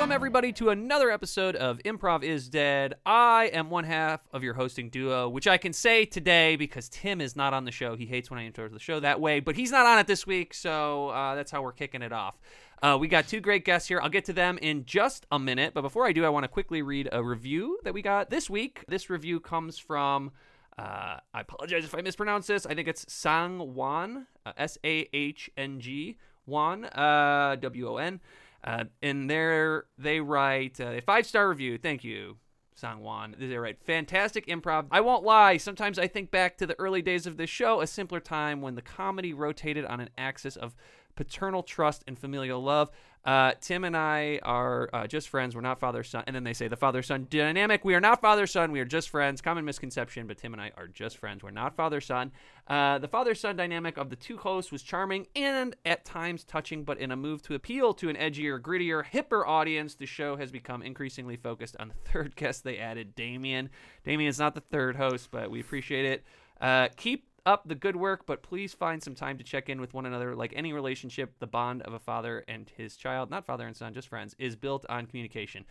Welcome, everybody, to another episode of Improv is Dead. I am one half of your hosting duo, which I can say today because Tim is not on the show. He hates when I intro the show that way, but he's not on it this week, so uh, that's how we're kicking it off. Uh, we got two great guests here. I'll get to them in just a minute, but before I do, I want to quickly read a review that we got this week. This review comes from. Uh, I apologize if I mispronounce this. I think it's Sang Wan, uh, S A H N G Wan, uh, W O N. Uh, and there they write uh, a five star review. Thank you, Sangwan. They write fantastic improv. I won't lie. Sometimes I think back to the early days of this show, a simpler time when the comedy rotated on an axis of paternal trust and familial love. Uh, Tim and I are uh, just friends. We're not father son. And then they say the father son dynamic. We are not father son. We are just friends. Common misconception, but Tim and I are just friends. We're not father son. Uh, the father son dynamic of the two hosts was charming and at times touching, but in a move to appeal to an edgier, grittier, hipper audience, the show has become increasingly focused on the third guest they added, Damien. Damien is not the third host, but we appreciate it. Uh, keep up the good work, but please find some time to check in with one another. Like any relationship, the bond of a father and his child, not father and son, just friends, is built on communication.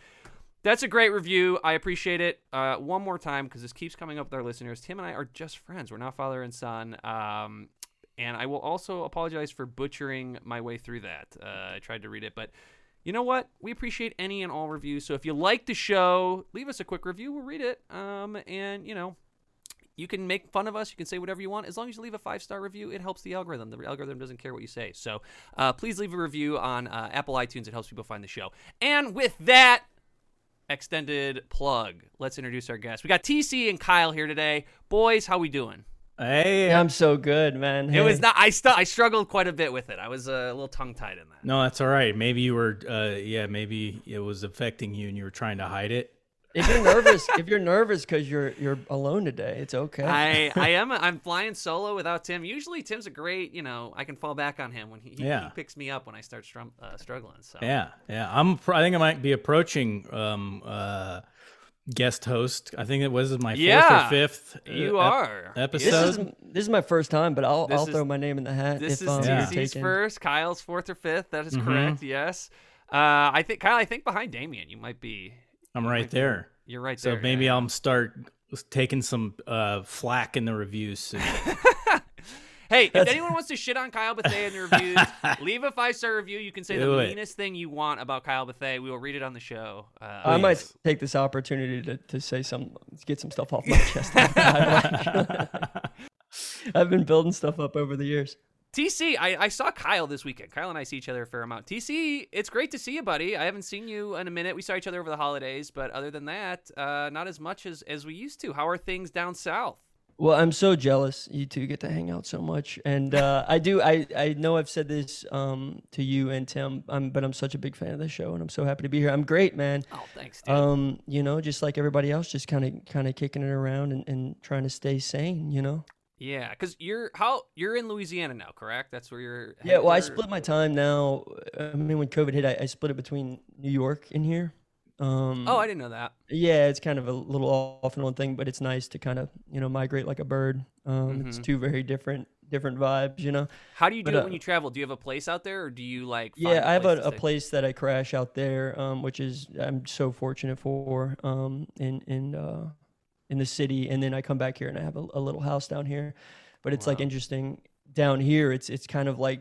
That's a great review. I appreciate it. Uh, one more time, because this keeps coming up with our listeners. Tim and I are just friends. We're not father and son. Um, and I will also apologize for butchering my way through that. Uh, I tried to read it, but you know what? We appreciate any and all reviews. So if you like the show, leave us a quick review. We'll read it. Um, and, you know, you can make fun of us. You can say whatever you want. As long as you leave a five star review, it helps the algorithm. The algorithm doesn't care what you say. So uh, please leave a review on uh, Apple iTunes. It helps people find the show. And with that extended plug, let's introduce our guests. We got TC and Kyle here today. Boys, how we doing? Hey, I'm so good, man. It was not. I stu- I struggled quite a bit with it. I was uh, a little tongue tied in that. No, that's all right. Maybe you were, uh, yeah, maybe it was affecting you and you were trying to hide it. If you're nervous, if you're nervous because you're you're alone today, it's okay. I I am. I'm flying solo without Tim. Usually Tim's a great. You know, I can fall back on him when he, he, Yeah. he picks me up when I start strum- uh, struggling. So Yeah, yeah. I'm. I think I might be approaching um, uh, guest host. I think it was my fourth Yeah, or fifth. uh, you ep- are. this episode. is this is my first time, but I'll This I'll is- throw my name in the hat This if is um, Yeah. TC's taking. first, Kyle's fourth or fifth. That is Mhm. correct. Yes. Uh, I think Kyle. I think behind Damien, you might be. I'm might right be- there. You're right So there. So maybe yeah. I'll start taking some uh, flack in the reviews. soon. Hey, if anyone wants to shit on Kyle Bethea in the reviews, leave a five star review. You can say Do the it. meanest thing you want about Kyle Bethea. We will read it on the show. Uh, I might take this opportunity to, to say some, get some stuff off my chest. I've been building stuff up over the years. TC, I, I saw Kyle this weekend. Kyle and I see each other a fair amount. TC, it's great to see you, buddy. I haven't seen you in a minute. We saw each other over the holidays, but other than that, uh, not as much as, as we used to. How are things down south? Well, I'm so jealous. You two get to hang out so much, and uh, I do. I I know I've said this um, to you and Tim, I'm, but I'm such a big fan of the show, and I'm so happy to be here. I'm great, man. Oh, thanks, dude. Um, you know, just like everybody else, just kind of kind of kicking it around and, and trying to stay sane. You know. Yeah, because you're how you're in Louisiana now, correct? That's where you're. Yeah. Well, I split my time now. I mean, when COVID hit, I, I split it between New York and here. Um, Oh, I didn't know that. Yeah, it's kind of a little off and on thing, but it's nice to kind of you know migrate like a bird. Um, It's Mhm. two very different different vibes, you know. How do you do But, it uh, when you travel? Do you have a place out there, or do you like? Yeah, I have a, a place that I crash out there, um, which is I'm so fortunate for um, and in uh, in the city, and then I come back here and I have a, a little house down here. But it's like interesting down here. It's it's kind of like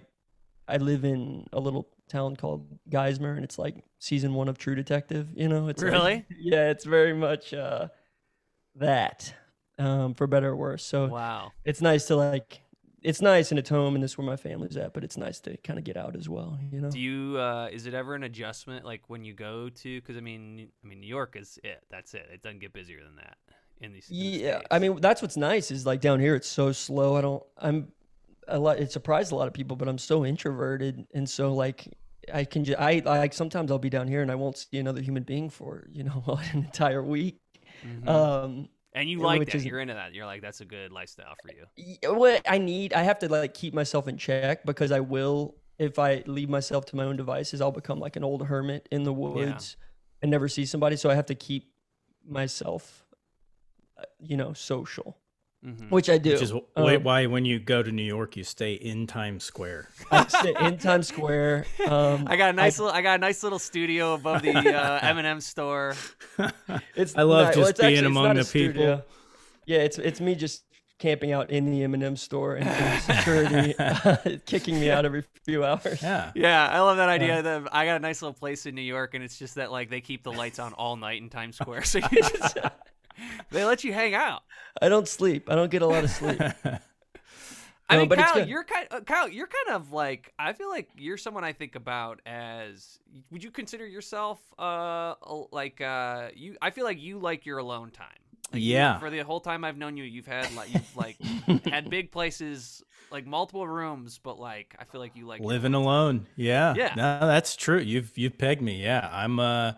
I live in a little town called Geismar, and it's like season one of True Detective. You know, it's like- Really? yeah, it's very much uh, that um, for better or worse. So Wow. it's nice to like. It's nice and it's home and this is where my family's at, but it's nice to kind of get out as well, you know. Do you? Uh, is it ever an adjustment, like when you go to? Because I mean, I mean, New York is it. That's it. It doesn't get busier than that in these. in Yeah. I mean that's what's nice is like down here it's so slow. I don't. I'm a lot. It surprised a lot of people, but I'm so introverted, and so like I can just I like sometimes I'll be down here and I won't see another human being for you know an entire week. Mhm. Um, and you yeah, like that. is- You're into that. You're like, that's a good lifestyle for you. what I need, I have to like keep myself in check because I will. If I leave myself to my own devices, I'll become like an old hermit in the woods and never see somebody. So I have to keep myself, you know, social. Mhm. which I do. Which is wh- Um, why when you go to New York, you stay in Times Square. I sit in Times Square. Um, I got a nice little I got a nice little studio above the uh, M&M store. It's I love not- just it's actually- being it's among the people. Yeah, it's it's me just camping out in the M&M store and, and security kicking me out every few hours. Yeah. Yeah, I love that idea. that I got a nice little place in New York, and it's just that like they keep the lights on all night in Times Square, so you just they let you hang out. I don't sleep. I don't get a lot of sleep. I No, mean, but Kyle, you're kind. Uh, Kyle, you're kind of like. I feel like you're someone I think about as. Would you consider yourself uh like uh you? I feel like you like your alone time. Like you- Yeah. for the whole time I've known you, you've had like you've like had big places, like multiple rooms, but like I feel like you like Living alone alone. Yeah. Yeah. No, that's true. You've you've pegged me. Yeah. I'm uh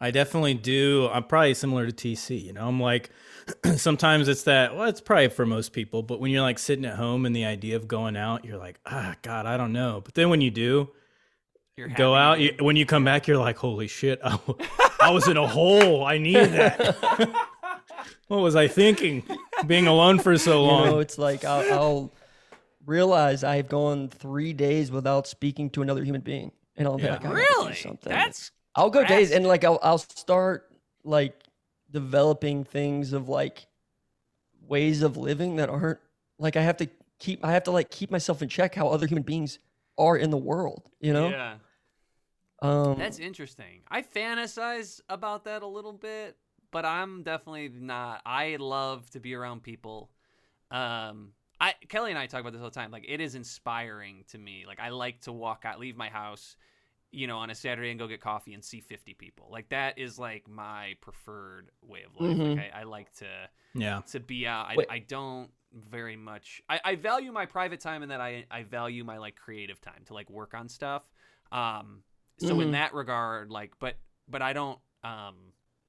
I definitely do. I'm probably similar to TC. You know, I'm like sometimes it's that well, it's probably for most people, but when you're like sitting at home and the idea of going out, you're like, ah God, I don't know. But then when you do You're go out, you- you, when you come back, you're like, holy shit, i was in a hole. I needed that. what was I thinking? Being alone for so You long. know, it's like I'll, I'll realize I've gone three days without speaking to another human being, and I'll be Yeah. like, I gotta do really. something. That's I'll go days, and like I'll I'll start like developing things of like ways of living that aren't like I have to keep I have to like keep myself in check how other human beings are in the world. You know, yeah. um, That's interesting. I fantasize about that a little bit, but I'm definitely not. I love to be around people. Um, I Kelly and I talk about this all the time. Like it is inspiring to me. Like I like to walk out, leave my house, you know, on a Saturday and go get coffee and see 50 people. Like that is like my preferred way of life. Mhm. Like I, I like to yeah. to be out. I, I don't very much. I, I value my private time and that I I value my like creative time to like work on stuff. Um, so in Mhm. that regard, like, but but I don't. Um,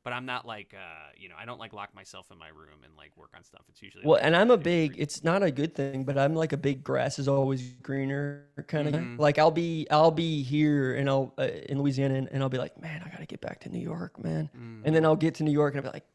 but I'm not like uh, you know, I don't like lock myself in my room and like work on stuff. It's usually well, like, and I'm a big. free- It's not a good thing, but I'm like a big grass is always greener kind of guy. Mhm. Like I'll be I'll be here and I'll uh, in Louisiana and, and I'll be like, man, I gotta get back to New York, man. Mm. And then I'll get to New York and I'll be like,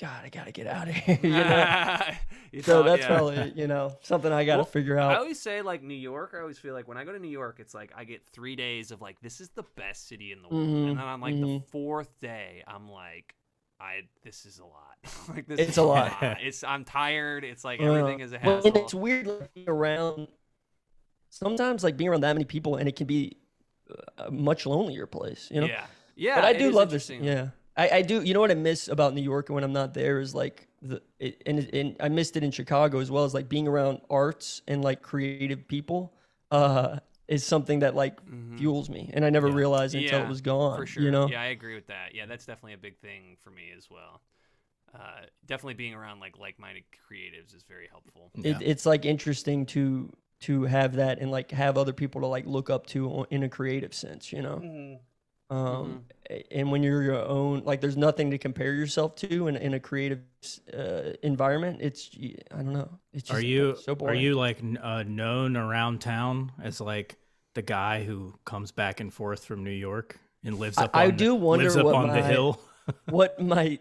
God, I gotta get out of here. you know. You So thought- that's yeah. probably you know something I got to Well, figure out. I always say like New York. I always feel like when I go to New York, it's like I get three days of like this is the best city in the world, Mhm, and then on like the mhm. fourth day, I'm like, I this is a lot. like this It's is a lot. It's I'm tired. It's like Uh, everything is a well, hassle. and it's weird like, around. Sometimes like being around that many people and it can be a much lonelier place. You know. Yeah, yeah. but I do love this. interesting. Yeah, I, I do. You know what I miss about New York when I'm not there is like the it, and, and I missed it in Chicago as well as like being around arts and like creative people. Uh, is something that like Mhm. fuels me, and I never Yeah. realized until Yeah, it was gone. for sure. You know. Yeah, I agree with that. Yeah, that's definitely a big thing for me as well. Uh, definitely being around like like-minded creatives is very helpful. Yeah. It, it's like interesting to to have that and like have other people to like look up to in a creative sense. You know. Um a- and when you're your own like there's nothing to compare yourself to in, in a creative uh, environment it's I don't know it's just Are you so are you like uh, known around town as like the guy who comes back and forth from New York and lives I- up? I on do the, wonder lives up what on the hill. what my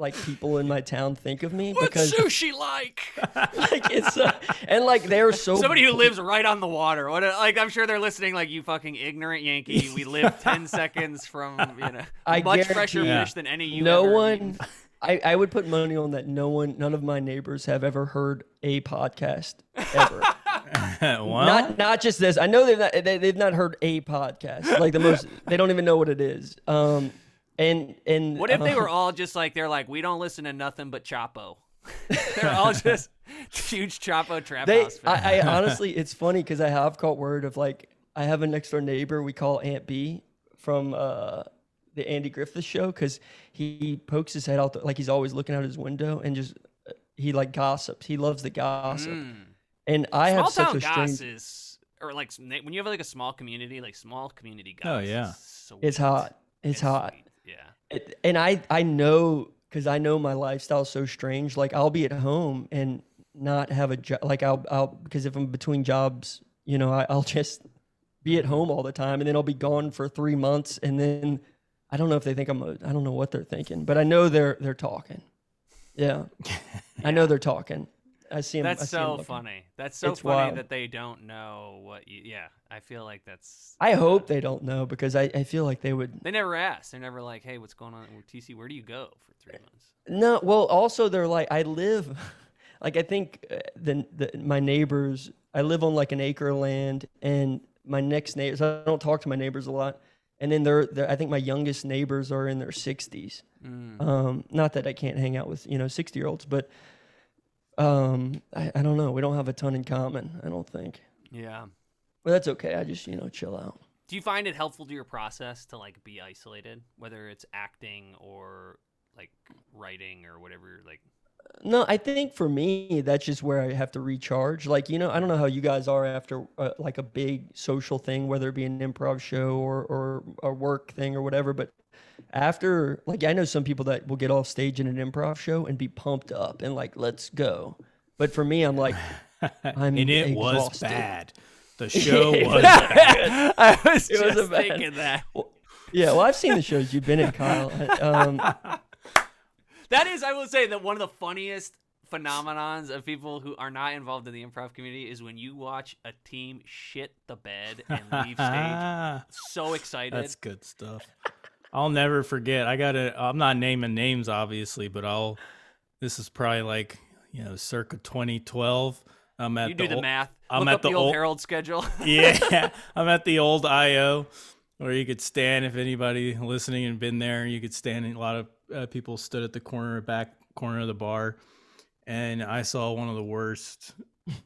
like people in my town think of me What's because sushi like? like it's uh, and like they're so Somebody who lives right on the water. What? A, like I'm sure they're listening. Like you fucking ignorant Yankee. We live ten seconds from you know I much fresher guarantee fish than any you. no ever one. I, I would put money on that no one none of my neighbors have ever heard a podcast ever well, not not just this. I know they've not they, they've not heard a podcast. Like the most, they don't even know what it is. Um, and and What if they uh, were all just like they're like we don't listen to nothing but Chapo. they're all just huge Chapo trap They, house fans. I, I honestly, it's funny because I have caught word of like I have a next door neighbor we call Aunt Bee from uh the Andy Griffith show because he pokes his head out the, like he's always looking out his window and just he like gossips. He loves the gossip, Mm. and I small have such a strange. goss is or like when you have like a small community, like small community guys. Oh, yeah. is so It's sweet. hot. It's hot. sweet. Yeah. And I I know because I know my lifestyle is so strange. Like I'll be at home and not have a job. Like I'll I'll because if I'm between jobs, you know, I, I'll just be at home all the time, and then I'll be gone for three months, and then I don't know if they think I'm. A, I don't know what they're thinking, but I know they're they're talking. Yeah, I know they're talking. I see him. I That's see so looking. funny. That's so It's funny wild. that they don't know what you. Yeah, I feel like that's. I hope they don't know because I, I feel like they would. They never ask. They're never like, "Hey, what's going on with TC? Where do you go for three months?" No, well, also they're like I live, like I think uh, the, the my neighbors. I live on like an acre of land, and my next neighbors. I don't talk to my neighbors a lot, and then they're, they're I think my youngest neighbors are in their sixties. Mm. Um, not that I can't hang out with you know sixty year olds, but um, I, I don't know. We don't have a ton in common. I don't think, Yeah. but that's okay. I just you know chill out. Do you find it helpful to your process to like be isolated, whether it's acting or like writing or whatever? Like, No, I think for me, that's just where I have to recharge. Like, you know, I don't know how you guys are after uh, like a big social thing, whether it be an improv show or, or a work thing or whatever. But after, like, I know some people that will get off stage in an improv show and be pumped up and like, let's go. But for me, I'm like, I'm and it was bad. The show was bad. I was It was just a bad- thinking that. Yeah, well, I've seen the shows you've been in, Kyle. Um, That is, I will say that one of the funniest phenomenons of people who are not involved in the improv community is when you watch a team shit the bed and leave stage. So excited. That's good stuff. I'll never forget. I got to I'm not naming names obviously, but I'll this is probably like, you know, circa 2012. I'm at you do the ol- math. I'm Look at the, the old ol- Herald schedule. yeah, I'm at the old IO where you could stand if anybody listening had been there, you could stand and a lot of uh, people stood at the corner back corner of the bar and I saw one of the worst,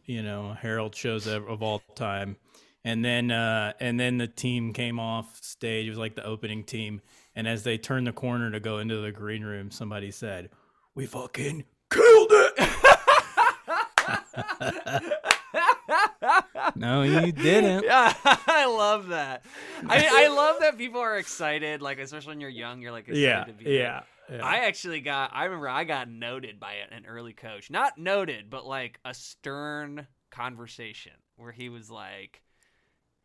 you know, Herald shows ever, of all time. And then uh and then the team came off stage. It was like the opening team and as they turned the corner to go into the green room, somebody said, "We fucking killed it." no, you didn't. Yeah, I love that. I, I love that people are excited, like especially when you're young, you're like excited Yeah, to be there. yeah, yeah. I actually got. I remember I got noted by an early coach. Not noted, but like a stern conversation where he was like,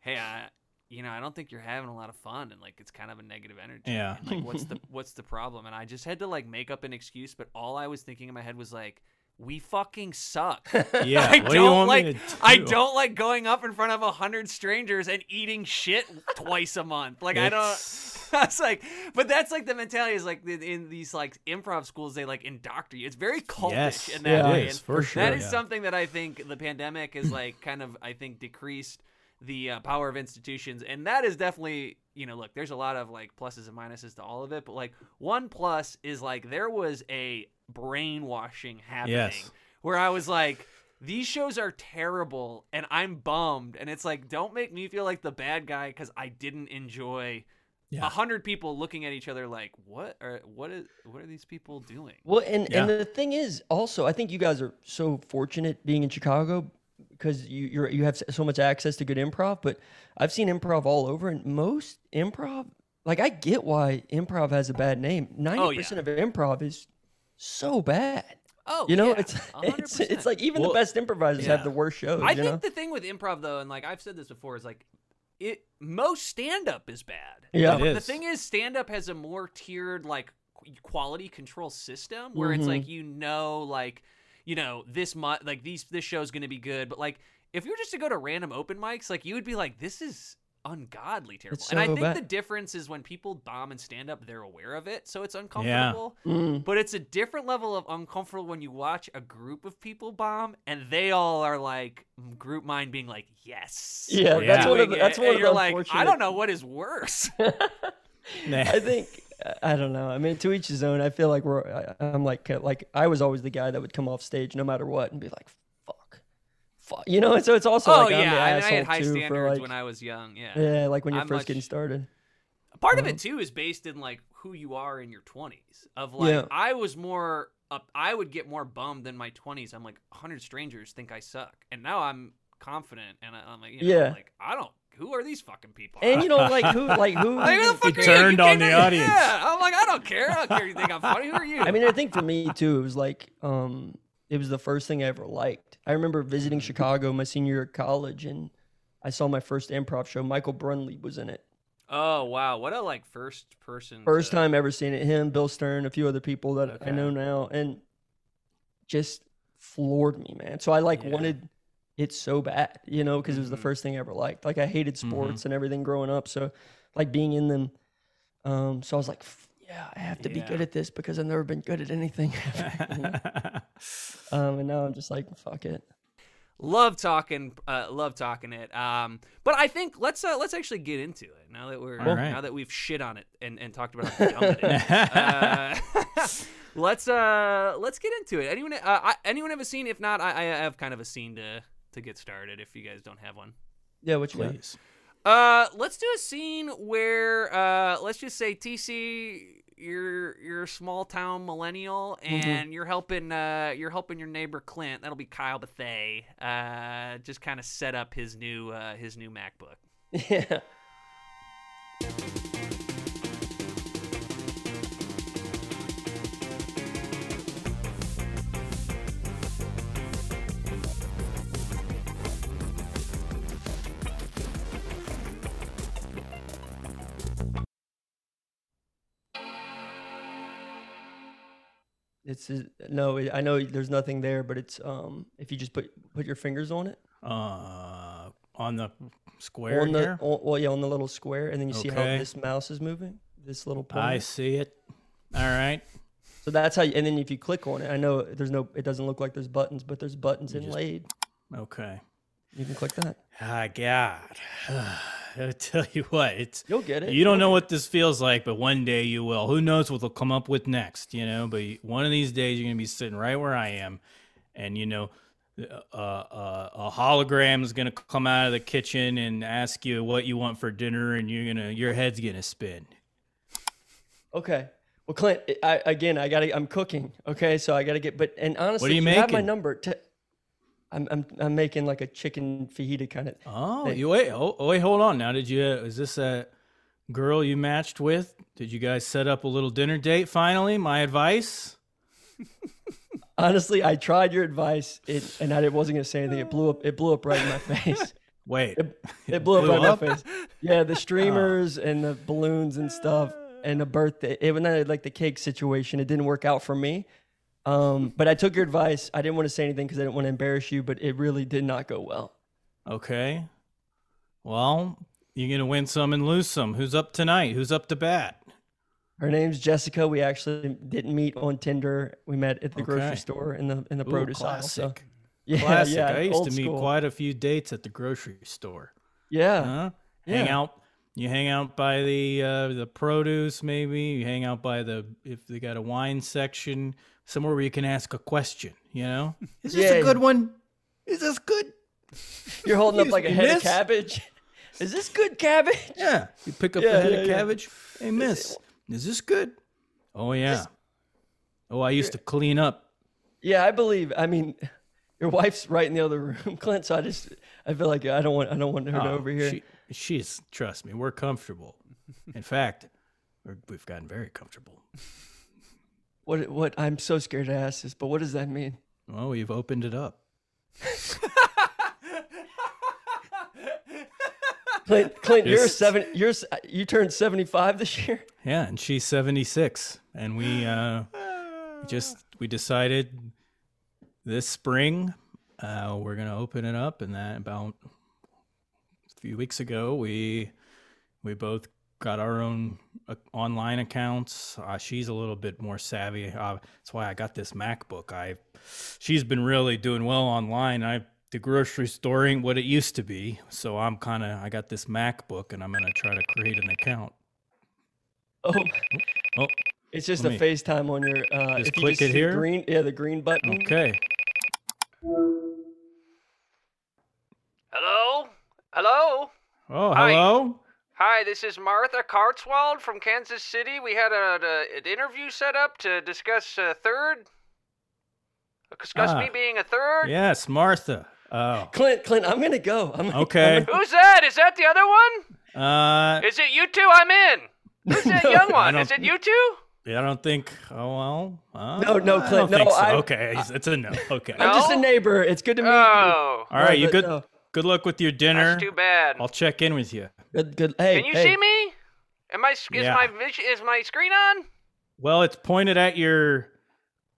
"Hey, I, you know, I don't think you're having a lot of fun, and like it's kind of a negative energy. Yeah. And, like, what's the what's the problem?" And I just had to like make up an excuse, but all I was thinking in my head was like, "We fucking suck." yeah. I do don't want like. to I do? don't like going up in front of a hundred strangers and eating shit twice a month. Like I don't. It's- I was like, but that's like the mentality is like in- in these like improv schools they like indoctrinate. It's very cultish Yes, in that Yeah. way. is for sure. that is yeah. something that I think the pandemic is like kind of I think decreased the uh, power of institutions, and that is definitely you know look. There's a lot of like pluses and minuses to all of it, but like one plus is like there was a brainwashing happening Yes. where I was like. These shows are terrible, and I'm bummed. And it's like, don't make me feel like the bad guy because I didn't enjoy a Yeah. hundred people looking at each other like, what are what is what are these people doing? Well, and Yeah. and the thing is, also, I think you guys are so fortunate being in Chicago because you you're, you have so much access to good improv. But I've seen improv all over, and most improv, like I get why improv has a bad name. Ninety Oh, yeah. percent of improv is so bad. Oh, You know, yeah, it's it's it's like even Well, the best improvisers yeah. have the worst shows. I you think know? the thing with improv though, and like I've said this before, is like it most stand up is bad. Yeah. But the thing is, stand up has a more tiered like quality control system where it's Mhm. like you know like you know this mu- like these this show's gonna be good, but like if you were just to go to random open mics, like you would be like, this is ungodly terrible. It's and I think bad. the difference is when people bomb and stand up, they're aware of it, so it's uncomfortable. Mm. But it's a different level of uncomfortable when you watch a group of people bomb and they all are like group mind being like, yes. Yeah, that's one of the- that's one and of you're like, I don't know what is worse. Nah. I think I don't know. I mean, to each his own. I feel like we're. I, I'm like like I was always the guy that would come off stage no matter what and be like, "Fuck, fuck," you know. And so it's also oh like yeah, I, had high standards like when I was young. Yeah. yeah, like when you're I'm first much- getting started. Part of Uh-huh. it too is based in like who you are in your 20s. Of like Yeah. I was more up I would get more bummed than my 20s. I'm like 100 strangers think I suck. And now I'm confident and I, I'm like, you know, Yeah. like I don't who are these fucking people? And you know, like who, like who? Like, who the fuck He are you? You turned on the in- audience. Yeah, I'm like, I don't care. I don't care. You think I'm funny? Who are you? I mean, I think for me too, it was like um, it was the first thing I ever liked. I remember visiting Chicago my senior year of college, and I saw my first improv show. Michael Brunley was in it. oh wow, what a like first person. First to- time ever seeing it. Him, Bill Stern, a few other people that I know now, and just floored me, man. So I like Yeah. wanted it so bad, you know, because it was the Mhm. first thing I ever liked. Like I hated Mm-hmm. sports and everything growing up, so like being in them. Um, so I was like, yeah, I have to be good at this because I've never been good at anything. um, and now I'm just like, fuck it. Love talking, uh, love talking it. Um, but I think let's uh, let's actually get into it now that we're All right. now that we've shit on it and, and talked about how dumb it is. uh, let's uh let's get into it. Anyone uh, I, anyone have a scene? If not, I, I have kind of a scene to to get started. If you guys don't have one. Yeah, which you got? Please. Uh, let's do a scene where uh, let's just say TC, you're you're a small town millennial and you're helping uh you're helping your neighbor Clint. That'll be Kyle Bethea. Uh, just kind of set up his new uh his new MacBook. Yeah. It's no, I know there's nothing there, but it's um if you just put put your fingers on it Uh, on the square on the on, well yeah on the little square, and then you see how this mouse is moving, this little I pointer. see it. All right. So that's how, you, and then if you click on it, I know there's no, it doesn't look like there's buttons, but there's buttons You just- inlaid. Okay. You can click that. Ah, God. I tell you what, it's You'll get it. you don't know what this feels like, but one day you will. Who knows what they'll come up with next, you know? But one of these days you're gonna be sitting right where I am, and you know, uh, uh, a hologram is gonna come out of the kitchen and ask you what you want for dinner, and you're gonna your head's gonna spin. Okay. Well, Clint, I, again, I gotta, I'm cooking. Okay, so I gotta get, but and honestly, what are you if have my number. To, I'm, I'm, I'm making like a chicken fajita kind of. Oh, Hey. you wait. Oh, oh, wait, hold on. Now, did you? Uh, is this a girl you matched with? Did you guys set up a little dinner date? Finally, my advice. Honestly, I tried your advice, it, and I wasn't gonna say anything. It blew up. It blew up right in my face. Wait, It blew up blew right up? in my face. Yeah, the streamers oh. and the balloons and stuff, and the birthday. It was not like the cake situation. It didn't work out for me. Um, but I took your advice. I didn't want to say anything because I didn't want to embarrass you, but it really did not go well. okay. Well, you're gonna win some and lose some. Who's up tonight? Who's up to bat? Her name's Jessica. We actually didn't meet on Tinder. We met at the grocery store in the in the Ooh, produce aisle. So classic. yeah, Classic. yeah, I used to meet school. quite a few dates at the grocery store. Yeah, Huh? Hang out. You hang out by the uh, the produce, maybe. You hang out by the if they got a wine section, somewhere where you can ask a question. You know, is this Yeah. a good one? Is this good? you're holding up like a head miss? of cabbage. Is this good cabbage? Yeah. You pick up Yeah, the head yeah, of yeah. cabbage. Hey, miss, is this good? Oh yeah. Oh, I used to clean up. Yeah, I believe. I mean, your wife's right in the other room, Clint. So I just, I feel like I don't want, I don't want her to Oh, over here. She, she's trust me, we're comfortable. In fact, we're, we've gotten very comfortable. What, what? I'm so scared to ask this, but what does that mean? Well, we've opened it up. Clint, Clint, you're seven. You're you turned 75 this year. Yeah, and she's 76. And we uh just we decided this spring uh we're going to open it up and that about a few weeks ago we we both got our own uh, online accounts. Uh, she's a little bit more savvy. Uh, that's why I got this MacBook. I she's been really doing well online. I the grocery store ain't what it used to be, so I'm kind of I got this MacBook and I'm gonna try to create an account. Oh, Oh, it's just a me- FaceTime on your. Uh, Just if you click just it here? Green, yeah, the green button. okay. Hello, hello. Oh, Hi. hello. Hi, this is Martha Cartswald from Kansas City. We had a, a- an interview set up to discuss a third. Discuss me Ah. being a third. Yes, Martha. Oh, Clint, Clint, I'm gonna go. I'm Okay. I'm gonna- Who's that? Is that the other one? uh, Is it you two? I'm in. Who's that No, young one? Is it you two? I don't think. Oh well. Uh, No, no, I Clint, don't think no, so. I- okay, it's- it's a no. Okay. I'm just a neighbor. It's good to meet you. Oh, All right, you good? no. Good luck with your dinner. that's too bad. I'll check in with you. Good, good. Hey, Can you hey. see me? Am I? Is Yeah. my vision? Is my screen on? Well, it's pointed at your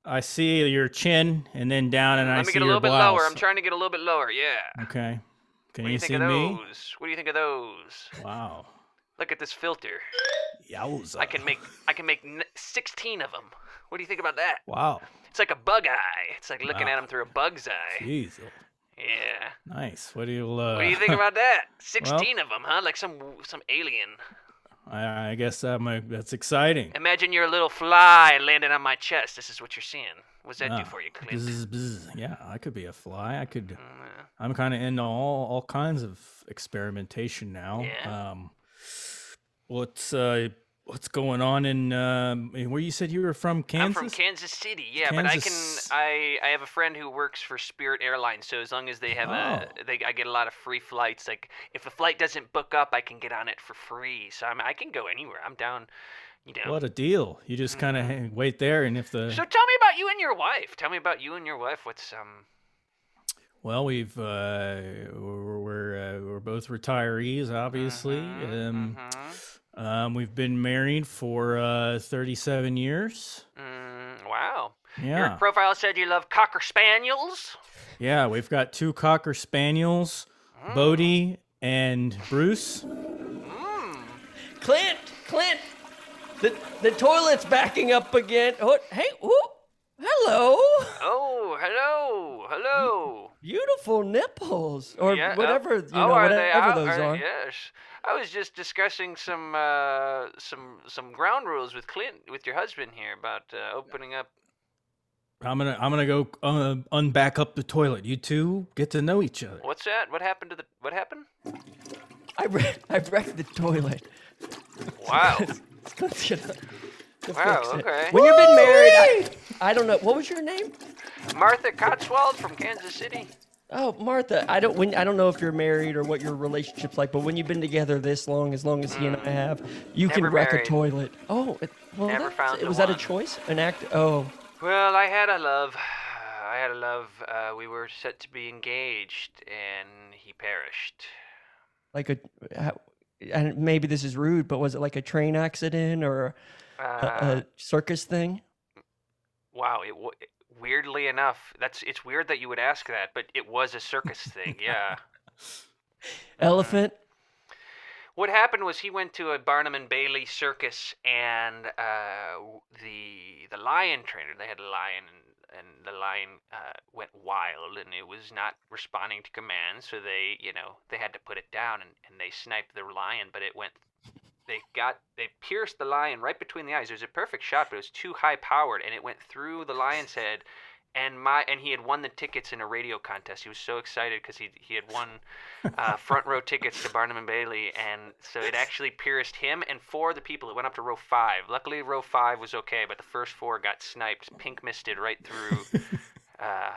I see your chin and then down, and I Let me see get a your little bit blouse. lower. I'm trying to get a little bit lower. Yeah. Okay. Can What do you, you think see of me? those? What do you think of those? Wow. Look at this filter. Yowza. I can make I can make 16 of them. What do you think about that? Wow. It's like a bug eye. It's like looking Wow. at them through a bug's eye. Jeez. Yeah. Nice. What do you? Uh, What do you think about that? 16 of them, huh? Like some some alien. I, I guess that might, that's exciting. Imagine you're a little fly landing on my chest. This is what you're seeing. What's that do Ah, for you, Clint? bzz, bzz. Yeah, I could be a fly. I could. Mm, I'm kind of into all all kinds of experimentation now. Yeah. Um, what's uh, what's going on in um, where you said you were from? Kansas. I'm from Kansas City, yeah, but I can I I have a friend who works for Spirit Airlines, so as long as they have a Oh. they I get a lot of free flights. Like if the flight doesn't book up, I can get on it for free. So I'm I can go anywhere. I'm down, you know. What a deal! You just kind of wait there, and if the Mm-hmm. So tell me about you and your wife. Tell me about you and your wife. What's um well, we've uh, we're we're, uh, we're both retirees, obviously. Um, mhm. Um, we've been married for uh, 37 years. mm, wow. Your profile said you love cocker spaniels. yeah. We've got two cocker spaniels, Mm. Bodie and Bruce. Clint, Clint, the the toilet's backing up again. Oh, hey, ooh, hello, Oh, hello, hello. beautiful nipples, or Yeah, uh, whatever you oh, know, are whatever they out? those Are- are. Yes. I was just discussing some uh, some some ground rules with Clint, with your husband here, about uh, opening up. I'm gonna I'm gonna go uh, unback up the toilet. You two get to know each other. What's that? What happened to the? What happened? I re- I wrecked the toilet. Wow. Clint's gonna- to Wow, fix it. okay. When you've been married, I, I don't know. What was your name? Martha Cotswold from Kansas City. Oh, Martha. I don't. When I don't know if you're married or what your relationship's like, but when you've been together this long, as long as he and I have, you can Mm. Wreck married. a toilet. Oh, it, well, Never that's- found the was that a one. choice? An act? Oh, Well, I had a love. I had a love. Uh, we were set to be engaged, and he perished. like a. how- And maybe this is rude, but was it like a train accident or a, Uh, a circus thing? wow. It, weirdly enough, that's it's weird that you would ask that, but it was a circus thing. Yeah. Elephant? What happened was he went to a Barnum and Bailey circus, and uh, the the lion trainer they had a lion, and, and the lion uh, went wild, and it was not responding to commands, so they you know they had to put it down, and, and they sniped the lion, but it went. They got they pierced the lion right between the eyes. It was a perfect shot, but it was too high powered, and it went through the lion's head. And my and he had won the tickets in a radio contest. He was so excited because he he had won uh, front row tickets to Barnum and Bailey, and so it actually pierced him and four of the people. It went up to row five. Luckily, row five was okay, but the first four got sniped, pink misted right through. Uh,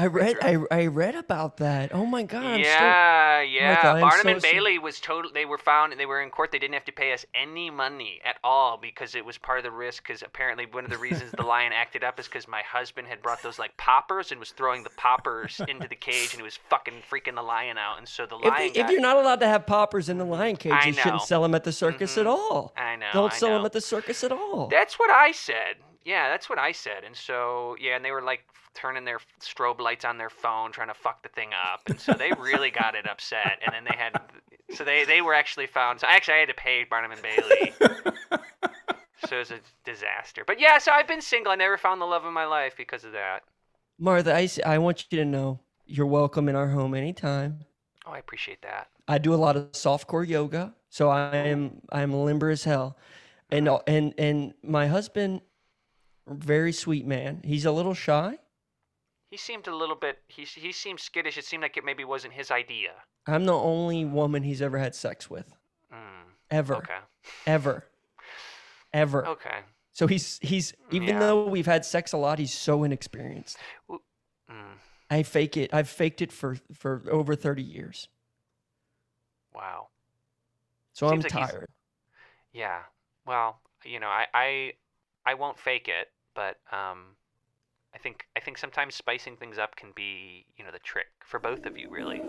I read. I, I read about that. Oh my god! I'm still- yeah, yeah. Martha, I am Barnum so and Bailey was total. They were found. They were in court. They didn't have to pay us any money at all because it was part of the risk. Because apparently one of the reasons the lion acted up is because my husband had brought those like poppers and was throwing the poppers into the cage and he was fucking freaking the lion out. And so the lion. if got- you're not allowed to have poppers in the lion cage, I you know. Mm-hmm. shouldn't sell them at the circus at all. I know. Don't I sell them at the circus at all. That's what I said. Yeah, that's what I said. And so, yeah, and they were like turning their strobe lights on their phone, trying to fuck the thing up. And so they really got it upset. And then they had, so they they were actually found. So actually, I had to pay Barnum and Bailey. so it was a disaster. But yeah, so I've been single. I never found the love of my life because of that. Martha, I, I want you to know you're welcome in our home anytime. Oh, I appreciate that. I do a lot of softcore yoga, so I am I am limber as hell, and and and my husband, very sweet man. He's a little shy. He seemed a little bit. He he seemed skittish. It seemed like it maybe wasn't his idea. I'm the only woman he's ever had sex with, Mm, ever, okay. ever, ever. Okay. So he's he's even Yeah. though we've had sex a lot, he's so inexperienced. Mm, I fake it. I've faked it for for over 30 years. wow. So I'm like tired. Yeah. Well, you know, I, I I won't fake it, but um, I think I think sometimes spicing things up can be you know the trick for both of you really.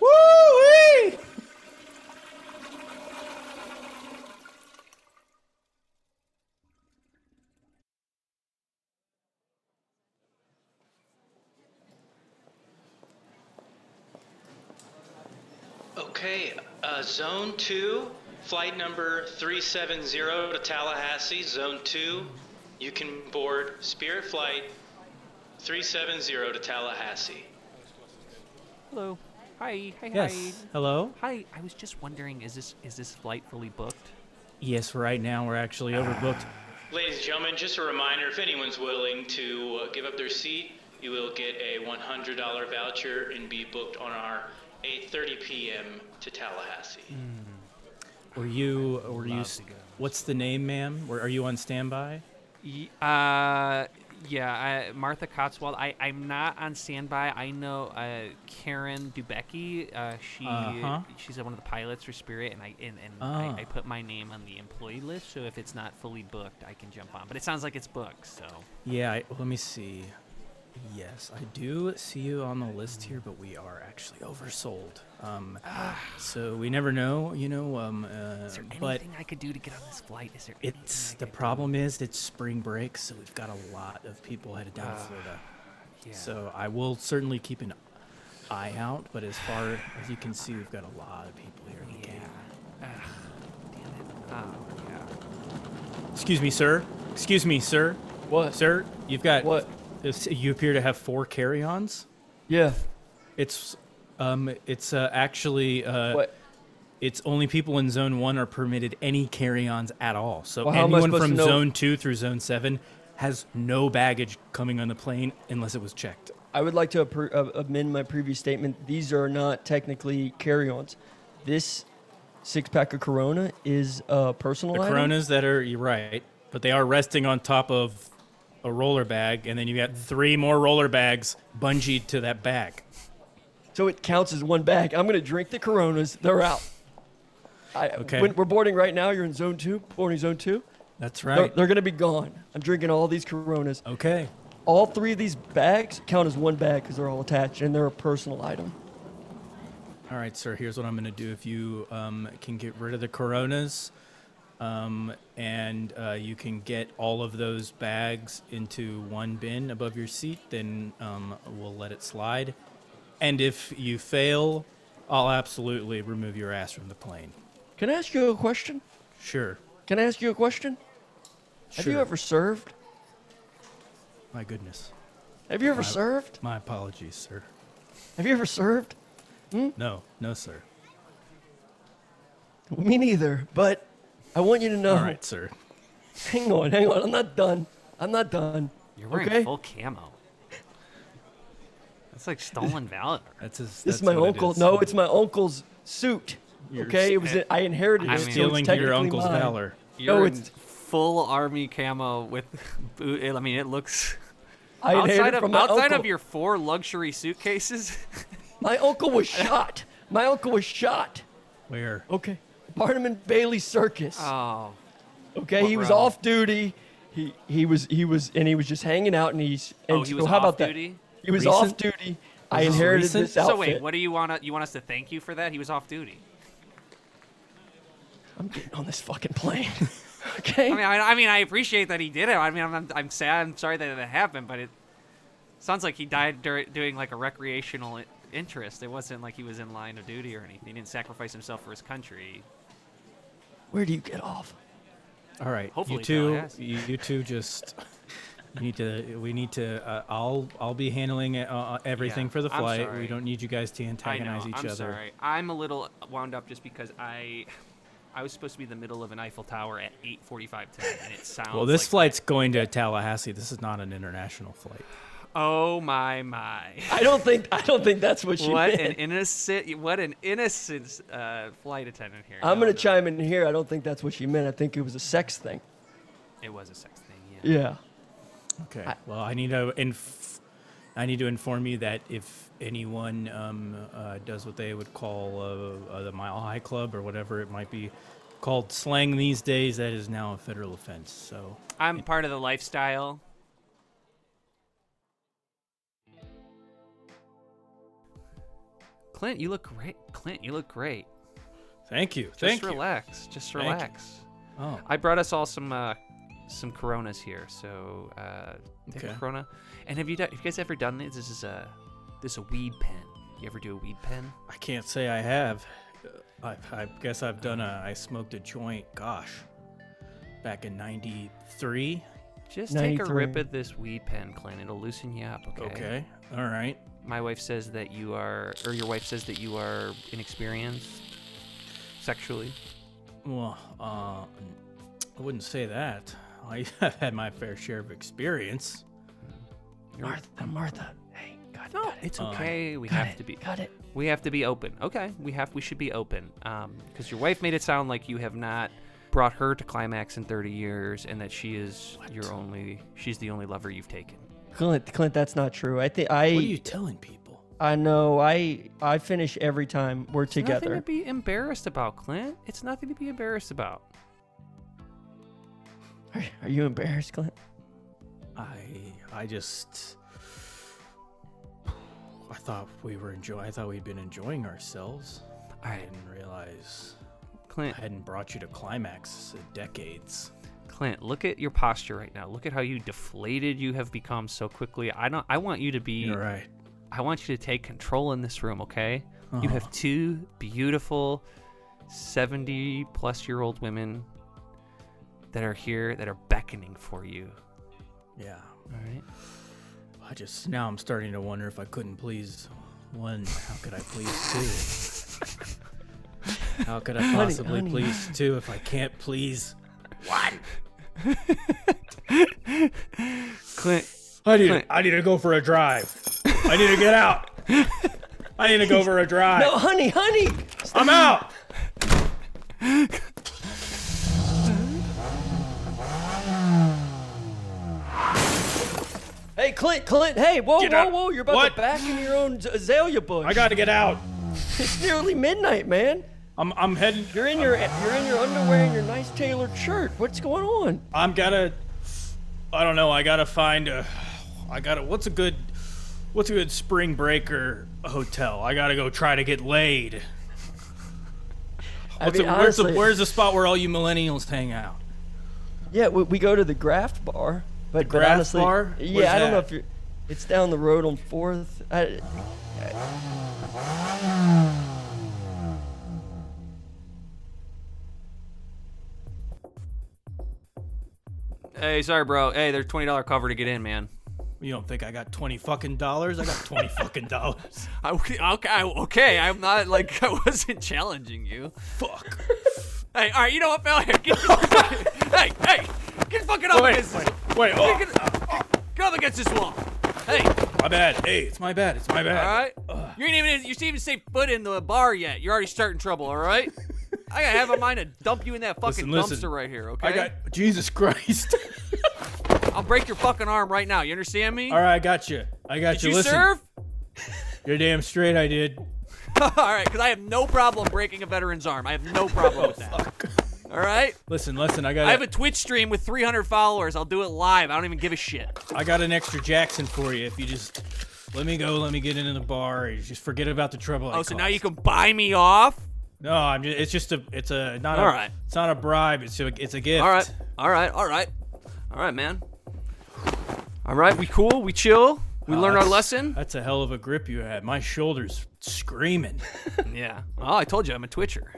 Woo! Okay, uh, zone two, flight number 370 to Tallahassee, zone two, you can board Spirit Flight 370 to Tallahassee. Hello. Hi. Hi. Hi. Yes. Hello. Hi. I was just wondering, is this is this flight fully booked? Yes, right now we're actually overbooked. Ladies and gentlemen, just a reminder if anyone's willing to uh, give up their seat, you will get a $100 voucher and be booked on our 8:30 p.m. to Tallahassee. Were you? Were you? Love s- to go. What's the name, ma'am? Were, are you on standby? Uh, yeah, I, Martha Cotswold. I, I'm not on standby. I know uh, Karen Dubecki. Uh, she Uh-huh. she's one of the pilots for Spirit, and I and, and. I, I put my name on the employee list. So if it's not fully booked, I can jump on. But it sounds like it's booked. So Yeah. I, let me see. Yes, I do see you on the list here, but we are actually oversold. Um, so we never know, you know. Um, uh, is there but I could do to get on this flight? Is there? it's I the could do? problem is it's spring break, so we've got a lot of people headed down to Florida. Yeah. So I will certainly keep an eye out, but as far as you can see, we've got a lot of people here. at the yeah. gate. Ugh, damn it. Oh yeah. Excuse me, sir. Excuse me, sir. What? Sir, you've got What? this- You appear to have four carry-ons. Yeah. It's, um, it's uh, actually uh, it's only people in zone one are permitted any carry-ons at all. So Well, how am I anyone supposed from to know- zone two through zone seven has no baggage coming on the plane unless it was checked. I would like to appro- uh, amend my previous statement. These are not technically carry-ons. This six-pack of Corona is a personal The item. Coronas that are you're right, but they are resting on top of a roller bag, and then you got three more roller bags bungeed to that bag. So it counts as one bag. I'm going to drink the Coronas. They're out. I, Okay. when- we're boarding right now. You're in zone two, boarding zone two. That's They're, right. they're going to be gone. I'm drinking all these Coronas. Okay. All three of these bags count as one bag because they're all attached and they're a personal item. All right, sir. Here's what I'm going to do. If you um, can get rid of the Coronas, um, and uh, you can get all of those bags into one bin above your seat, then um, we'll let it slide. And if you fail, I'll absolutely remove your ass from the plane. Can I ask you a question? Sure. Can I ask you a question? Sure. Have you ever served? My goodness. Have you ever My- served? My apologies, sir. Have you ever served? Hmm? No, no, sir. Me neither. But I want you to know. All right, sir. Hang on, hang on. I'm not done. I'm not done. You're wearing Okay. full camo. That's like stolen valor. That's his. This is my uncle. is. No, it's my uncle's suit. You're okay, it was. s- I inherited I it. mean- so stealing it's your uncle's mine. valor. You're in it's- full army camo with boot. I mean, it looks I outside inherited of from my outside uncle. of your four luxury suitcases. My uncle was shot. My uncle was shot. Where? Okay. Barnum and Bailey Circus. oh, Okay, What he was row? off duty. He he was he was and he was just hanging out and he's and oh, he so was how off about duty. that? He was Recent? off duty. I this inherited recent? this outfit. So wait, what do you want? You want us to thank you for that? He was off duty. I'm getting on this fucking plane. okay. I mean, I, I mean, I appreciate that he did it. I mean, I'm, I'm, I'm sad. I'm sorry that it happened, but it sounds like he died dur- doing like a recreational interest. It wasn't like he was in line of duty or anything. He didn't sacrifice himself for his country. Where do you get off? All right, Hopefully you two, you, you two, just you need to. We need to. Uh, I'll I'll be handling uh, uh, everything Yeah, for the flight. We don't need you guys to I know. antagonize each I'm other. sorry. I'm a little wound up just because I. I was supposed to be in the middle of an Eiffel Tower at 8:45 today, and it sounds. Well, this like- flight's going to Tallahassee. This is not an international flight. Oh my my! I don't think I don't think that's what she What meant. an innocent! What an innocent uh, flight attendant here. I'm No, gonna no, chime in here. I don't think that's what she meant. I think it was a sex thing. It was a sex thing. Yeah. Yeah. Okay. I- well, I need to inf- I need to inform you that if anyone um, uh, does what they would call uh, uh, the Mile High Club or whatever it might be called slang these days, that is now a federal offense. So I'm part of the lifestyle. Clint, you look great. Clint, you look great. thank you. Just Thank you. relax. Just Thank you. relax. Oh, I brought us all some uh, some Coronas here. So uh, Okay. Corona. And have you done, have you guys ever done this? This is a this is a weed pen. You ever do a weed pen? I can't say I have. I, I guess I've done a. I smoked a joint. Gosh, back in '93. Just take a rip at this weed pen, Clint. It'll loosen you up, okay? Okay. All right. My wife says that you are, or your wife says that you are inexperienced sexually. Well, uh, I wouldn't say that. I have had my fair share of experience. Martha, Martha. Hey, cut it. No, cut it. it's Uh, okay. we cut have it, to be. Cut it. We have to be open. Okay, we have. We should be open. Um, because your wife made it sound like you have not brought her to climax in 30 years, and that she is your only. She's the only lover you've taken. Clint, Clint, that's not true. I think I. What are you telling people? I know. I I finish every time we're It's Nothing to be embarrassed about, Clint. It's nothing to be embarrassed about. Are, are you embarrassed, Clint? I I just I thought we were enjoy. I thought we'd been enjoying ourselves. I right, didn't realize Clint. I hadn't brought you to climax in decades. Clint, look at your posture right now. Look at how you deflated you have become so quickly. I don't. I want you to be. You're right. I want you to take control in this room, okay? You Uh-huh. have two beautiful 70 plus year old women that are here that are beckoning for you. Yeah. All right. I just now I'm starting to wonder if I couldn't please one. How could I please two? How could I Honey, possibly honey. please two if I can't please one? Clint, I need, Clint. I need to go for a drive. I need to get out. I need to go for a drive. No, honey, honey. I'm out. Hey, Clint, Clint. Hey, whoa, Get whoa, out. whoa. You're about What? to back in your own azalea bush. I got to get out. It's nearly midnight, man. I'm I'm heading. You're in your you're in your underwear and your nice tailored shirt. What's going on? I'm gotta. I don't know. I gotta find a. I gotta. What's a good. What's a good spring breaker hotel? I gotta go try to get laid. I What's mean, a, where's, the, honestly- where's the spot where all you millennials hang out? Yeah, we, we go to the Graft Bar, but, but honestly, Bar? Yeah, I don't know if you're. It's down the road on Fourth. I, hey, sorry, bro. Hey, there's $20 cover to get in, man. You don't think I got twenty fucking dollars? I got twenty fucking dollars. I, okay, okay. I'm not like I wasn't challenging you. Fuck. Hey, all right. You know what, fella? Here, hey, hey, get fucking up Wait, against this. Wait. Oh, Get, get up against this wall. Hey, my bad. Hey, it's my bad. It's my bad. all right. You ain't even you didn't even say foot in the bar yet. You're already starting trouble. All right. I gotta have a mind to dump you in that fucking Listen, listen. dumpster right here. Okay. I got Jesus Christ. I'll break your fucking arm right now. You understand me? All right, I got you. I got Did you. you Listen, serve? you're damn straight. I did. all right, because I have no problem breaking a veteran's arm. I have no problem oh, with that. Fuck. All right. Listen, listen. I got. I have a Twitch stream with 300 followers. I'll do it live. I don't even give a shit. I got an extra Jackson for you. If you just let me go, let me get into the bar. Just forget about the trouble. I Oh, so now you can buy me off? No, I'm just. It's just a. It's a not. All a, right. It's not a bribe. It's a. It's a gift. All right. All right. All right. All right, man. All right. We cool. We chill. We Oh, learn our lesson. That's a hell of a grip you had. My shoulders screaming. Yeah. Oh, I told you I'm a twitcher.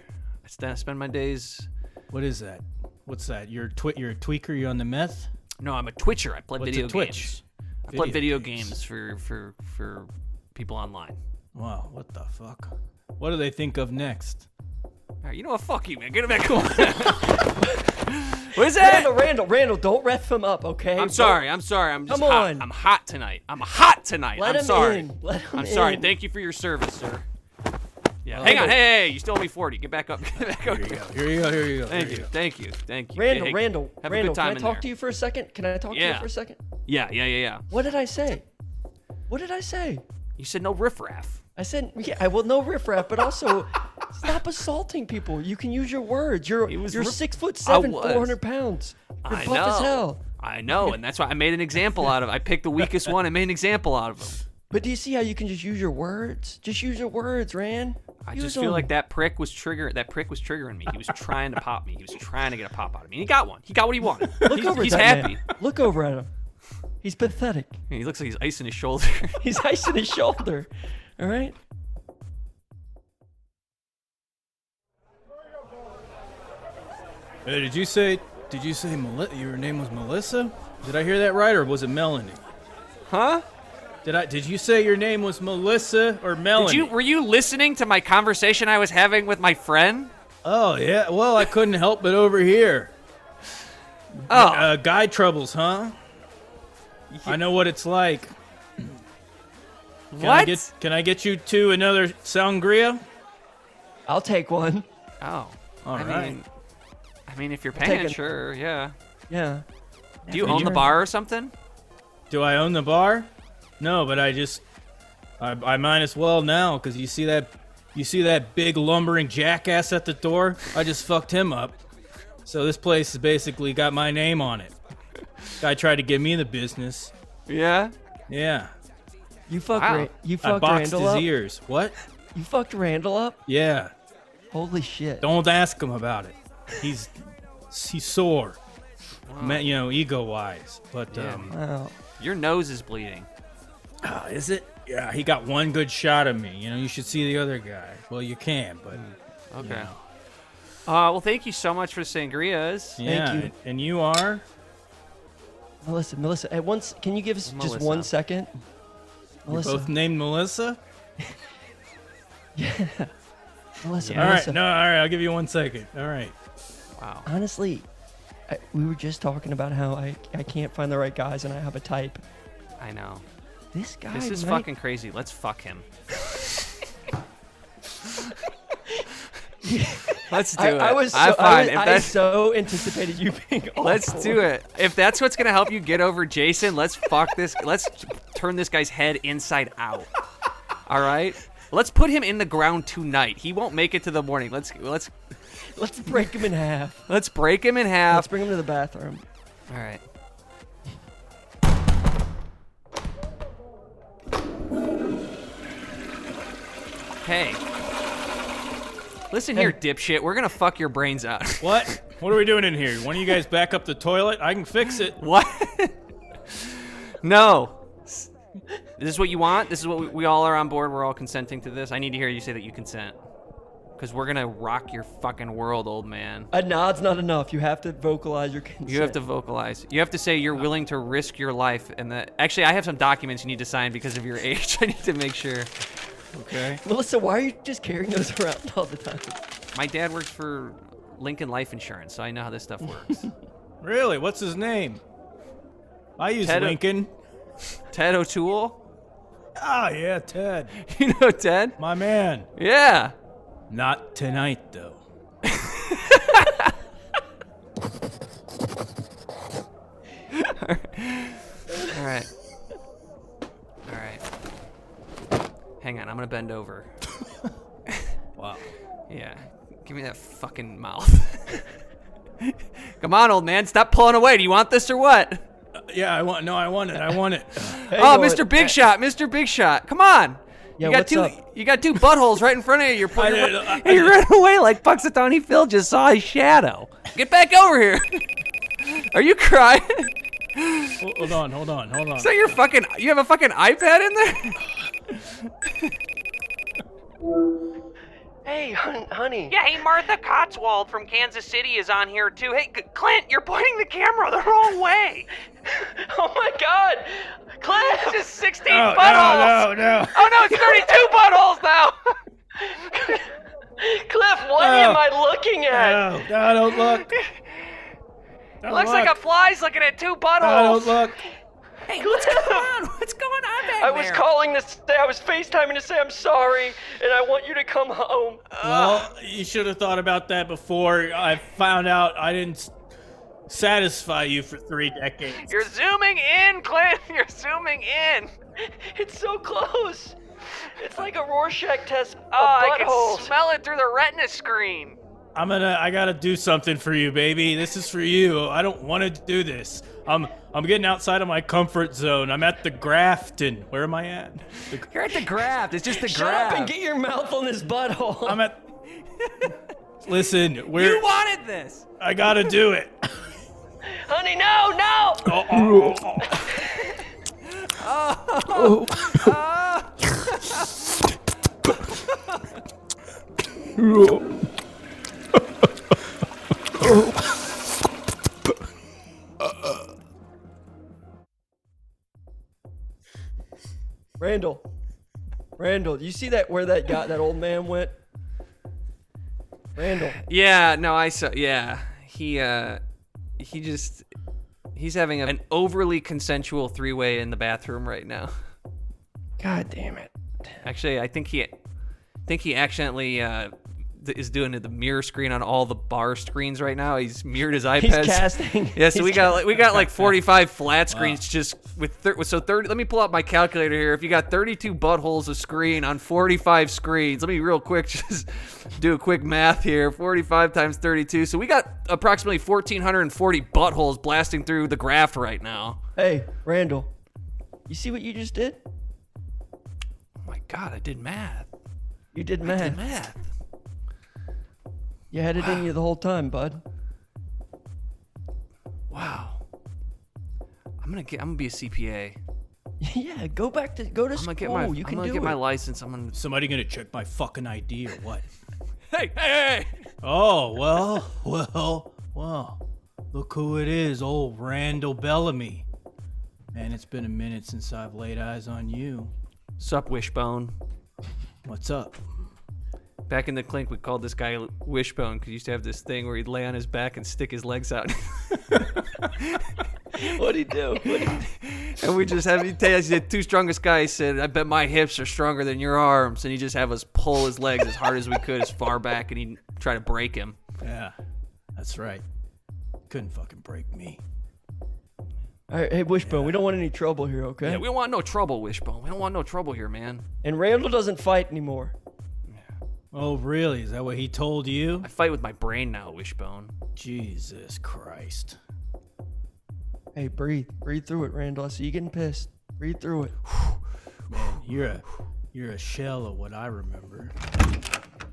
I spend my days. What is that? What's that? You're twi- You're a tweaker. You're on the meth? No, I'm a twitcher. I play What's a video twitch? games. I play Video video games. games for for for people online. Wow. What the fuck? What do they think of next? All right, you know what? Fuck you, man. Get it back on. what is that? Randall, Randall, Randall, don't ref him up, okay? I'm sorry. I'm sorry. I'm just Come hot. on. I'm hot tonight. I'm hot tonight. Let I'm him sorry. in. Let him I'm sorry. in. Thank you for your service, sir. Yeah. Uh, Hang on. Hey, hey, you still owe me 40. Get back up. Get back up. Here you go. Here you go. Here you go. Thank here you. go. Thank you. Thank you. Randall, Hey, Randall, have Randall, a good time can I talk there. to you for a second? Can I talk to you for a second? Yeah, yeah, yeah, yeah. What did I say? What did I say? You said no riffraff. I said, yeah, I will no riffraff, but also stop assaulting people. You can use your words. You're was you're riff- six foot seven, four hundred pounds. You're I buff know. as hell. I know, and that's why I made an example out of. I picked the weakest one and made an example out of him. But do you see how you can just use your words? Just use your words, Ran. I just feel them. like that prick was trigger. That prick was triggering me. He was trying to pop me. He was trying to get a pop out of me. And he got one. He got what he wanted. Look he's over he's at that happy. man. Look over at him. He's pathetic. He looks like he's icing his shoulder. He's icing his shoulder. All right. Hey, did you say? Did you say Meli- your name was Melissa? Did I hear that right, or was it Melanie? Huh? Did I? Did you say your name was Melissa or Melanie? Did you were you listening to my conversation I was having with my friend? Oh yeah. Well, I couldn't help but overhear. Oh, Uh, guy troubles, huh? I know what it's like. Can I what? get Can I get you to another sangria? I'll take one. oh, All I right. mean, I mean, if you're take paying, it. sure, yeah. Yeah. Do you own the bar or something? Do I own the bar? No, but I just I, I might as well now because you see that you see that big lumbering jackass at the door. I just fucked him up. So this place has basically got my name on it. Guy tried to give me in the business. Yeah. Yeah, You fucked. Wow. Ra- you I boxed Randall his up. ears. What? You fucked Randall up. Yeah. Holy shit. Don't ask him about it. He's he's sore. Ma- you know, ego wise. But Yeah. um, Wow. Your nose is bleeding. Ah, is it? Yeah, he got one good shot of me. You know, you should see the other guy. Well, you can, but Okay. Uh, well, thank you so much for the sangrias. yeah. you. And you are. Melissa, Melissa, at once, can you give us just Melissa. one second? You're Melissa, both named Melissa. yeah. Melissa, Yeah. All right, Melissa. no, all right. I'll give you one second. All right. Wow. Honestly, I, we were just talking about how I, I can't find the right guys and I have a type. I know. This guy. This is might- fucking crazy. Let's fuck him. Let's do I, it. I was so, I'm I, was, I so anticipated you being. let's do it. If that's what's gonna help you get over Jason, let's fuck this. Let's turn this guy's head inside out. All right. Let's put him in the ground tonight. He won't make it to the morning. Let's let's Let's break him in half. let's break him in half. Let's bring him to the bathroom. All right. Hey. Listen here, dipshit. We're gonna fuck your brains out. What? what are we doing in here? One of you guys back up the toilet? I can fix it. what? no. This is what you want? This is what we, we all are on board. We're all consenting to this. I need to hear you say that you consent. Because we're gonna rock your fucking world, old man. A nod's not enough. You have to vocalize your consent. You have to vocalize. You have to say you're willing to risk your life, and that. Actually, I have some documents you need to sign because of your age. I need to make sure. Okay. Melissa, why are you just carrying those around all the time? My dad works for Lincoln Life Insurance, so I know how this stuff works. Really? What's his name? I use Ted- Lincoln. Ted O'Toole. Ah, yeah, Ted. You know Ted? My man. Yeah. Not tonight, though. All right. All Hang on, I'm gonna bend over. Wow. Yeah. Give me that fucking mouth. Come on, old man. Stop pulling away. Do you want this or what? Uh, yeah, I want. No, I want it. I want it. oh, on. Mr. Big Shot, Mr. Big Shot. Come on. Yeah, you got what's two. up? You got two buttholes right in front of you. You're I pulling. did- You're, I- you're running away like Punxsutawney Phil just saw his shadow. Get back over here. Are you crying? Hold- Hold on. Hold on. Hold on. Is that your fucking? You have a fucking iPad in there? Hey, hun- honey. Yeah, hey, Martha Cotswold from Kansas City is on here too. Hey, C- Clint, you're pointing the camera the wrong way. Oh my God, Cliff! It's just 16 No, buttholes. no, no, no. Oh no, it's 32 buttholes now. Cliff, what Oh. am I looking at? No, no, don't look. Don't Looks like a fly's looking at two No, buttholes. don't look. Hey, what's going on? What's going on back I was there? calling to say I was FaceTiming to say I'm sorry, and I want you to come home. Well, you should have thought about that before I found out I didn't satisfy you for three decades. You're zooming in, Clint. You're zooming in. It's so close. It's like a Rorschach test Oh, I can smell it through the retina screen. I'm gonna. I gotta do something for you, baby. This is for you. I don't want to do this. I'm. I'm getting outside of my comfort zone. I'm at the Grafton. Where am I at? The, You're at the graft. It's just the Shut up and get your mouth on this butthole. I'm at. Listen, we're. You wanted this. I gotta do it. Honey, no, no! Oh, oh, oh. Randall. Randall, you see that where that guy, that old man went? Randall. Yeah, no, I saw. Yeah, he uh, he just he's having a, an overly consensual three way in the bathroom right now. God damn it. Actually, I think he, I think he accidentally uh, th- is doing the mirror screen on all the bar screens right now. He's mirrored his iPad. He's casting. Yeah, so He's we got like, we got like 45 flat screens just with thir- so 30. Let me pull up my calculator here. If you got 32 buttholes of screen on 45 screens, let me real quick just do a quick math here. 45 times 32. So we got approximately 1,440 buttholes blasting through the graph right now. Hey, Randall. You see what you just did? Oh my God, I did math. You did I math. did math. You had it in you the whole time, bud. Wow. I'm gonna get. I'm gonna be a CPA. yeah, go back to go to I'm school. gonna get my. you I'm can gonna do get it. my license. I'm gonna. Somebody gonna check my fucking ID or what? Hey, hey, hey! Oh, well, well, well. Look who it is, old Randall Bellamy. Man, it's been a minute since I've laid eyes on you. Sup, Wishbone. What's up? Back in the clink, we called this guy Wishbone because he used to have this thing where he'd lay on his back and stick his legs out. What'd he do? What'd he do? and we just have, he'd tell us the two strongest guys said, I bet my hips are stronger than your arms. And he'd just have us pull his legs as hard as we could, as far back, and he'd try to break him. Yeah, that's right. Couldn't fucking break me. All right, hey, Wishbone, we don't want any trouble here, okay? Yeah, we don't want no trouble, Wishbone. We don't want no trouble here, man. and Randall doesn't fight anymore. Oh, really? Is that what he told you? I fight with my brain now, Wishbone. Jesus Christ. Hey, breathe. Breathe through it, Randall. I see you getting pissed. Breathe through it. Man, you're a you're a shell of what I remember.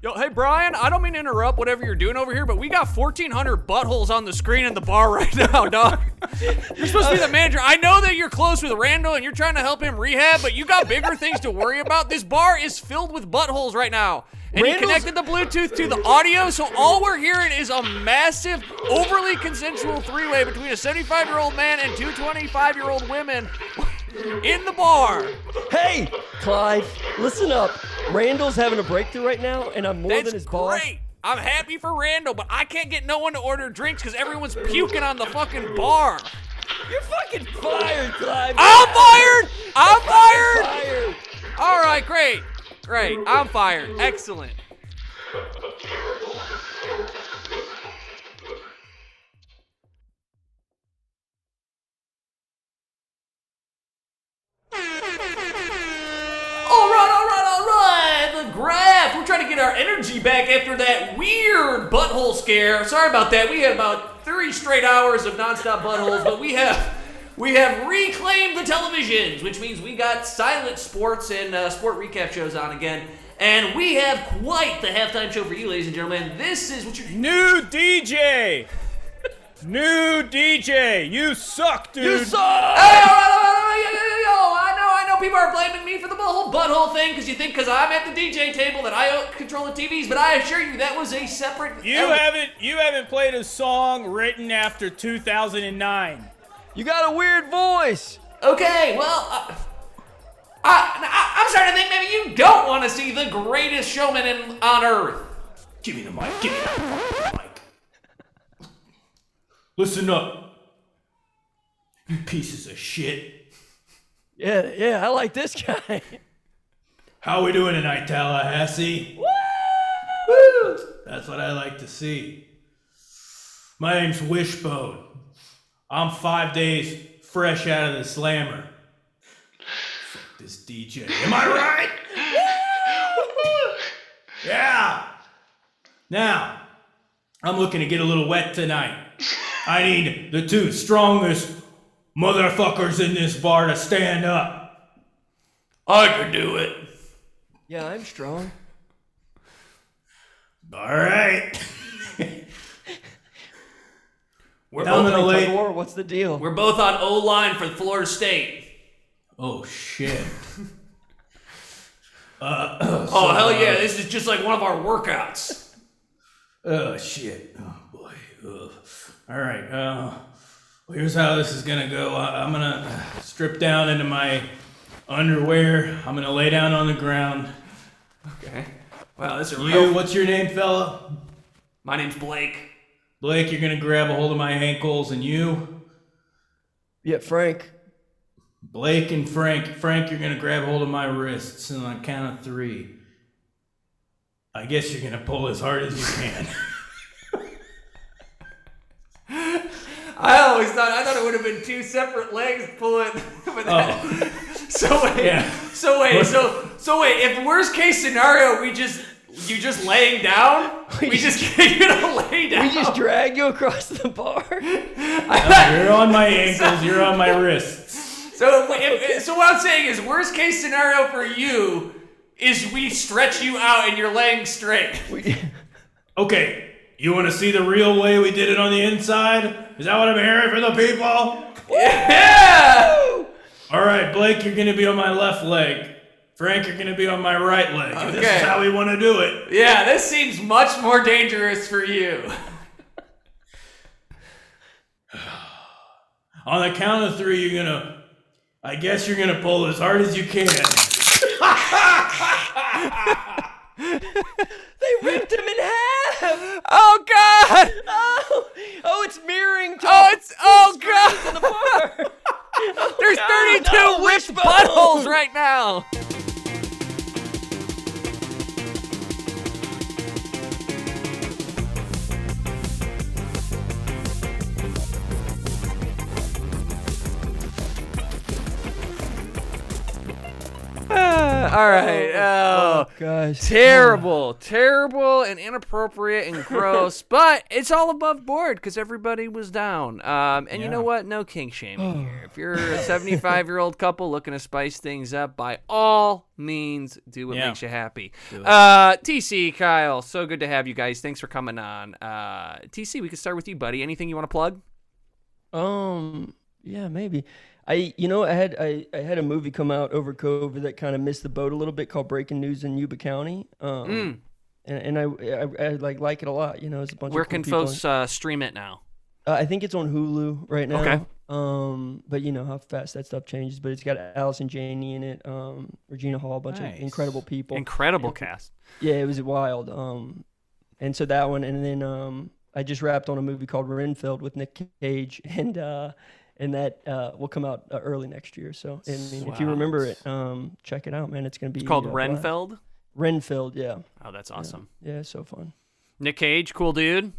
Yo, hey Brian, I don't mean to interrupt whatever you're doing over here, but we got 1,400 buttholes on the screen in the bar right now, dog. You're supposed to be the manager. I know that you're close with Randall and you're trying to help him rehab, but you got bigger things to worry about. This bar is filled with buttholes right now. And he connected the Bluetooth to the audio, so all we're hearing is a massive, overly consensual three-way between a 75-year-old man and two 25-year-old women in the bar. Hey, Clive, listen up. Randall's having a breakthrough right now, and I'm more That's than his boss. great. I'm happy for Randall, but I can't get no one to order drinks because everyone's puking on the fucking bar. You're fucking fired, Clive. I'm fired. I'm fired. Fired. All right, great, great. I'm fired. Excellent. Graph. We're trying to get our energy back after that weird butthole scare. Sorry about that. We had about three straight hours of nonstop buttholes, but we have we have reclaimed the televisions, which means we got silent sports and uh, sport recap shows on again. And we have quite the halftime show for you, ladies and gentlemen. This is what you're. New DJ! New DJ! You suck, dude! You suck. Hey, all right, all right, I know, I know people are blaming me for the whole butthole thing because you think because I'm at the DJ table that I control the TVs, but I assure you that was a separate. You element. haven't you haven't played a song written after 2009. You got a weird voice. Okay, well, uh, I, I, I'm starting to think maybe you don't want to see the greatest showman in, on earth. Give me the mic. Give me the mic. Listen up. You pieces of shit. Yeah, yeah, I like this guy. How are we doing tonight, Tallahassee? Woo! That's what I like to see. My name's Wishbone. I'm five days fresh out of the slammer. Fuck this DJ. Am I right? yeah. Now, I'm looking to get a little wet tonight. I need the two strongest motherfuckers in this bar to stand up. I could do it. Yeah, I'm strong. All right. We're both, gonna lay. Or what's the deal? we're both on O line for Florida State. Oh shit. Oh hell yeah! This is just like one of our workouts. Oh shit. Oh boy. Ugh. All right. Uh, well, here's how this is gonna go. I, I'm gonna strip down into my underwear. I'm gonna lay down on the ground. Okay. Wow, this is real. You, what's your name, fella? My name's Blake. Blake, you're gonna grab a hold of my ankles, and you, Yeah, Frank. Blake and Frank, Frank, you're gonna grab hold of my wrists, and on the count of three, I guess you're gonna pull as hard as you can. I always thought I thought it would have been two separate legs pulling. but that- oh, So wait, Yeah. so wait, so so wait. If worst case scenario, we just you just laying down, we just get you to lay down. We just drag you across the bar. you're on my ankles, you're on my wrists. so if, if- so what I'm saying is, worst case scenario for you is we stretch you out and you're laying straight. We, Okay, you wanna see the real way we did it on the inside? Is that what I'm hearing from the people? Yeah. All right, Blake, you're gonna be on my left leg. Frank, you're gonna be on my right leg. And This is how we want to do it. Yeah, this seems much more dangerous for you. On the count of three, you're gonna. I guess you're gonna pull as hard as you can. they ripped him in half. Oh God! Oh, oh, it's mirroring. To Oh, it's oh God! the bar. There's oh, God, 32 no, ripped wishbone. buttholes right now. all right. Oh, gosh! terrible, terrible, and inappropriate and gross. but it's all above board because everybody was down. Um, and you know what? No kink shaming here. If you're a 75 year old couple looking to spice things up, by all means, do what Yeah. makes you happy. Uh, TC, Kyle, so good to have you guys. Thanks for coming on. Uh, TC, we can start with you, buddy. Anything you want to plug? Um, yeah, maybe. I, you know, I had I, I had a movie come out over COVID that kind of missed the boat a little bit called Breaking News in Yuba County. Um, Mm. and, and I, I, I like like it a lot. You know, it's a bunch Where of cool can people. folks uh, stream it now? Uh, I think it's on Hulu right now. Okay. Um, but you know how fast that stuff changes. But it's got Allison Janney in it. Um, Regina Hall, a bunch Nice. of incredible people. Incredible cast. Yeah, it was wild. Um, and so that one, and then um, I just wrapped on a movie called Renfield with Nick Cage, and uh, and that uh, will come out uh, early next year. So, and, I mean, if you remember it, um, check it out, man. It's gonna be It's called uh. Renfeld. Renfield, yeah, Oh, that's awesome. yeah, it's so fun. Nick Cage, cool dude.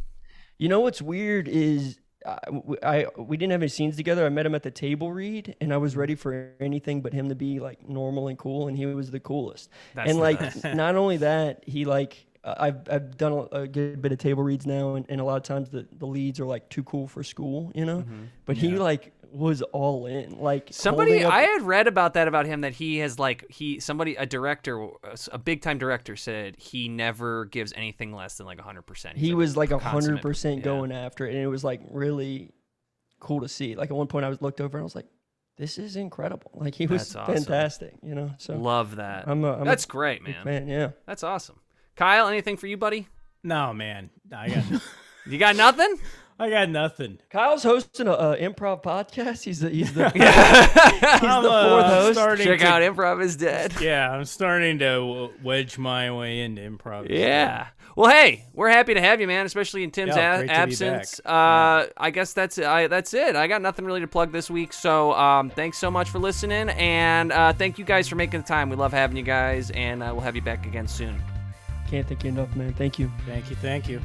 You know what's weird is. I, w- I- we didn't have any scenes together. I met him at the table read, and I was ready for anything but him to be like normal and cool, and he was the coolest. That's and like, not only that, he like uh, Uh, I've I've done a, a good bit of table reads now, and, and a lot of times the, the leads are like too cool for school, you know. Mm-hmm. But he like was all in, like Somebody up- I had read about that about him that he has like he somebody a director uh, a big time director said he never gives anything less than like 100%. He's he was like a hundred percent Yeah. going after it, and it was like really cool to see. Like at one point, I was looked over and I was like, "This is incredible!" Like he was awesome. fantastic, you know. So Love that. I'm a, I'm That's a great, big man. Yeah. That's awesome. Kyle, anything for you, buddy? No, man, I got, You got nothing? I got nothing. Kyle's hosting a, a improv podcast. He's the he's the he's I'm, the uh, fourth I'm host. Check to- out Improv is Dead. Yeah, I'm starting to wedge my way into improv. Yeah. Well, hey, we're happy to have you, man. Especially in Tim's Yeah, a- great to be absence. back. Uh, I guess that's I, that's it. I got nothing really to plug this week. So, um, thanks so much for listening, and uh, thank you guys for making the time. We love having you guys, and uh, we'll have you back again soon. Can't thank you enough, man. Thank you. Thank you, thank you.